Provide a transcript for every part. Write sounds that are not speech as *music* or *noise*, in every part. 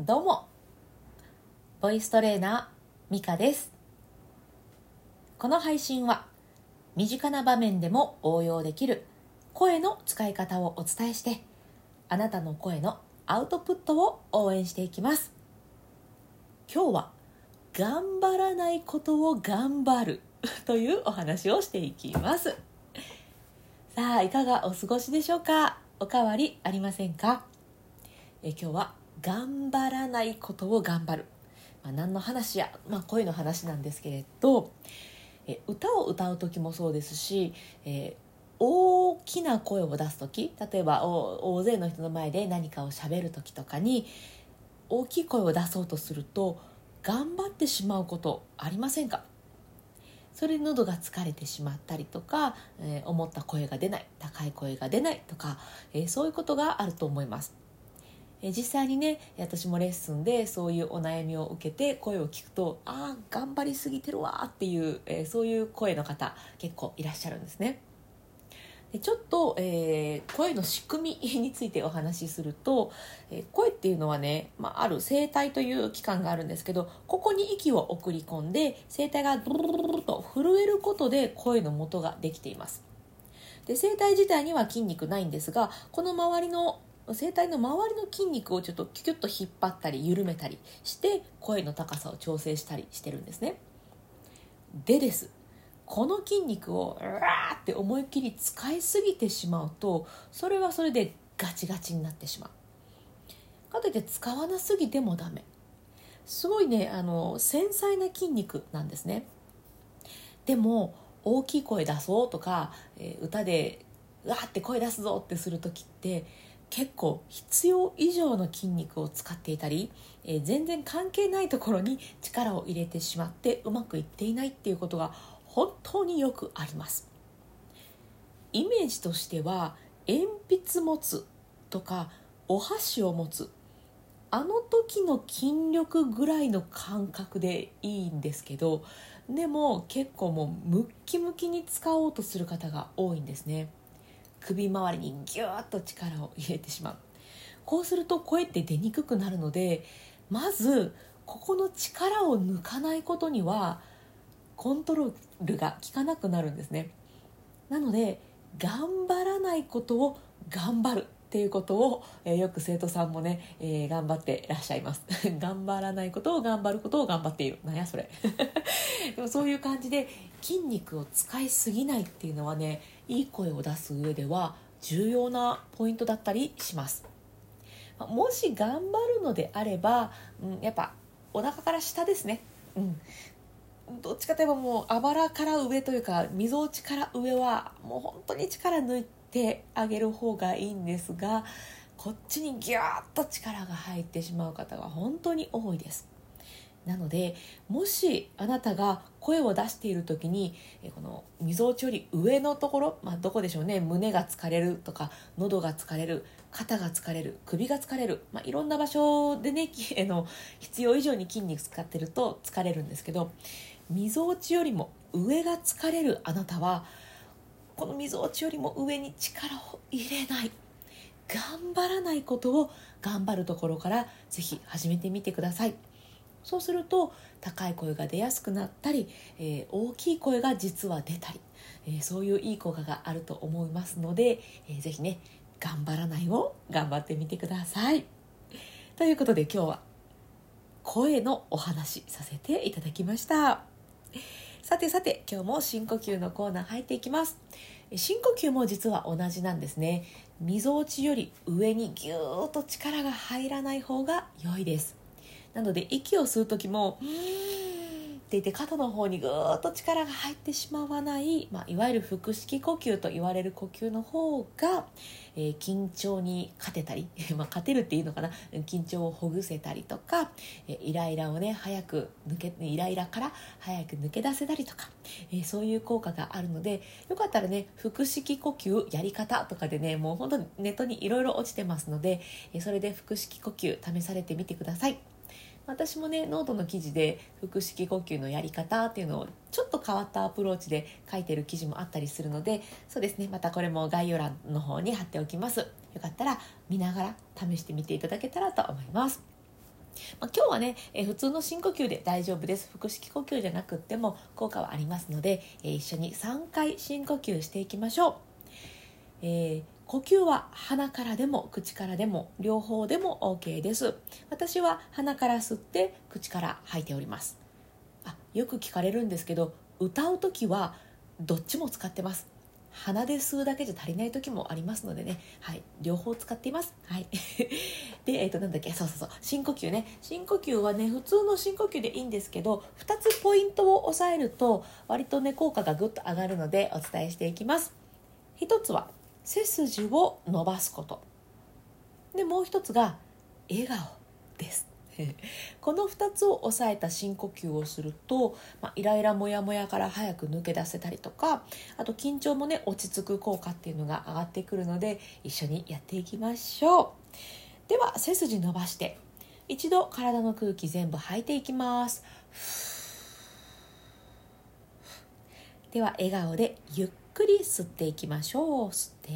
どうも。ボイストレーナーミカです。この配信は身近な場面でも応用できる声の使い方をお伝えしてあなたの声のアウトプットを応援していきます。今日は頑張らないことを頑張る *laughs* というお話をしていきます。さあいかがお過ごしでしょうか？おかわりありませんか？え今日は頑張らないことを頑張る、まあ、何の話や、まあ、声の話なんですけれどえ歌を歌う時もそうですし、えー、大きな声を出す時例えば大勢の人の前で何かをしゃべる時とかに大きい声を出そうとすると頑張ってしまうことありませんか？それ喉が疲れてしまったりとか、えー、思った声が出ない高い声が出ないとか、えー、そういうことがあると思います。え実際にね私もレッスンでそういうお悩みを受けて声を聞くとああ頑張りすぎてるわっていう、え、そういう声の方結構いらっしゃるんですね。でちょっと、えー、声の仕組みについてお話しすると、えー、声っていうのはね、まあ、ある声帯という器官があるんですけどここに息を送り込んで声帯がドロドロと震えることで声の元ができていますで声帯自体には筋肉ないんですがこの周りの声帯の周りの筋肉をちょっとキュキュッと引っ張ったり緩めたりして声の高さを調整したりしてるんですね。でです。この筋肉をうわーって思いっきり使いすぎてしまうとそれはそれでガチガチになってしまう。かといって使わなすぎてもダメ。すごいねあの繊細な筋肉なんですね。でも大きい声出そうとか、え、歌でうわーって声出すぞってする時って結構必要以上の筋肉を使っていたり、えー、全然関係ないところに力を入れてしまってうまくいっていないっていうことが本当によくあります。イメージとしては鉛筆持つとかお箸を持つ。あの時の筋力ぐらいの感覚でいいんですけどでも結構もうムッキムキに使おうとする方が多いんですね。首周りにギューッと力を入れてしまう。こうすると声って出にくくなるのでまずここの力を抜かないことにはコントロールが効かなくなるんですね。なので頑張らないことを頑張るっていうことを、えー、よく生徒さんもね、えー、頑張ってらっしゃいます。*laughs* 頑張らないことを頑張ることを頑張っている。なんやそれ。*laughs* でもそういう感じで筋肉を使いすぎないっていうのはねいい声を出す上では重要なポイントだったりします。もし頑張るのであれば、うん、やっぱお腹から下ですね、うん、どっちかといえばもうあばらから上というかみぞおちから上はもう本当に力抜いてあげる方がいいんですがこっちにギューッと力が入ってしまう方が本当に多いです。なのでもしあなたが声を出している時にこのみぞおちより上のところ、まあ、どこでしょうね胸が疲れるとか喉が疲れる肩が疲れる首が疲れる、まあ、いろんな場所でね *laughs* の必要以上に筋肉使ってると疲れるんですけどみぞおちよりも上が疲れるあなたはこのみぞおちよりも上に力を入れない頑張らないことを頑張るところからぜひ始めてみてください。そうすると高い声が出やすくなったり、えー、大きい声が実は出たり、えー、そういういい効果があると思いますので、えー、ぜひね頑張らないを頑張ってみてください。ということで今日は声のお話させていただきました。さてさて今日も深呼吸のコーナー入っていきます。深呼吸も実は同じなんですね。みぞおちより上にぎゅーっと力が入らない方が良いです。なので息を吸う時も「うん」って言って肩の方にぐーっと力が入ってしまわない、まあ、いわゆる腹式呼吸と言われる呼吸の方が、えー、緊張に勝てたり、*laughs* まあ、勝てるっていうのかな？緊張をほぐせたりとか、えー、イライラをね早く抜けイライラから早く抜け出せたりとか、えー、そういう効果があるのでよかったらね腹式呼吸やり方とかでねもう本当にネットにいろいろ落ちてますので、えそれで腹式呼吸試されてみてください。私もねノートの記事で腹式呼吸のやり方っていうのをちょっと変わったアプローチで書いてる記事もあったりするのでそうですねまたこれも概要欄の方に貼っておきます。よかったら見ながら試してみていただけたらと思います。まあ、今日はね、え、普通の深呼吸で大丈夫です。腹式呼吸じゃなくっても効果はありますので、え、一緒に3回深呼吸していきましょう、えー、呼吸は鼻からでも口からでも両方でも OK です。私は鼻から吸って口から吐いております。あよく聞かれるんですけど歌う時はどっちも使ってます。鼻で吸うだけじゃ足りない時もありますのでね、はい、両方使っています。はい、*laughs* で、えっ、ー、と、なんだっけ、そうそうそう、深呼吸ね。深呼吸はね、普通の深呼吸でいいんですけど、2つポイントを押さえると、割とね、効果がぐっと上がるので、お伝えしていきます。1つは、背筋を伸ばすこと。で、もう1つが、笑顔です。*laughs* この2つを抑えた深呼吸をすると、まあ、イライラモヤモヤから早く抜け出せたりとかあと緊張もね落ち着く効果っていうのが上がってくるので一緒にやっていきましょうでは背筋伸ばして一度体の空気全部吐いていきますでは笑顔でゆっくり吸っていきましょう吸って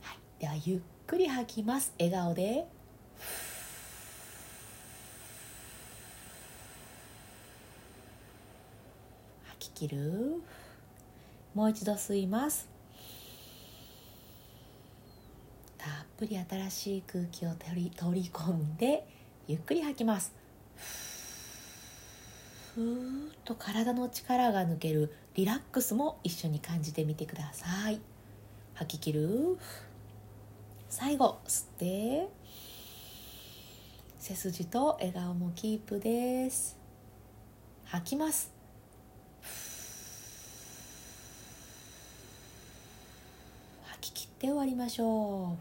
はいではゆっくり吐きます笑顔で吐き切るもう一度吸いますたっぷり新しい空気を取り取り込んでゆっくり吐きますふーっと体の力が抜けるリラックスも一緒に感じてみてください。吐き切る。最後吸って。背筋と笑顔もキープです。吐きます。吐き切って終わりましょ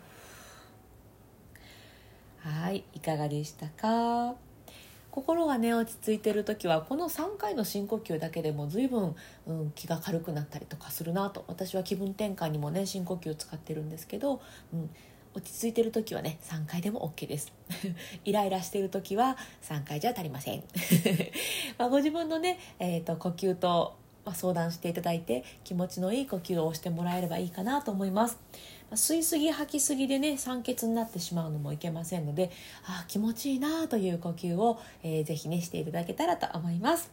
う。はいいかがでしたか？心がね落ち着いてる時はこの3回の深呼吸だけでも随分、うん、気が軽くなったりとかするなと私は気分転換にもね深呼吸使ってるんですけど、うん、落ち着いてる時はね3回でも OK です。*laughs* イライラしてる時は3回じゃ足りません。*laughs* まご自分のね、えーと、呼吸と、ま相談していただいて気持ちのいい呼吸をしてもらえればいいかなと思います、ま吸いすぎ吐きすぎでね酸欠になってしまうのもいけませんのであ気持ちいいなという呼吸を、えー、ぜひねしていただけたらと思います。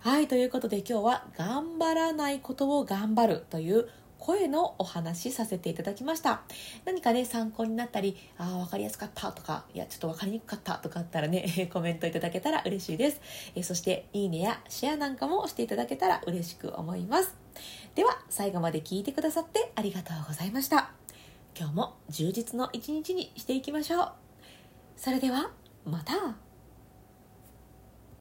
はいということで今日は「頑張らないことを頑張る」という声のお話させていただきました。何かね参考になったりああ分かりやすかったとかいやちょっと分かりにくかったとかあったらね *laughs* コメントいただけたら嬉しいです、えそしていいねやシェアなんかもしていただけたら嬉しく思います。では最後まで聞いてくださってありがとうございました。今日も充実の一日にしていきましょう。それではまた。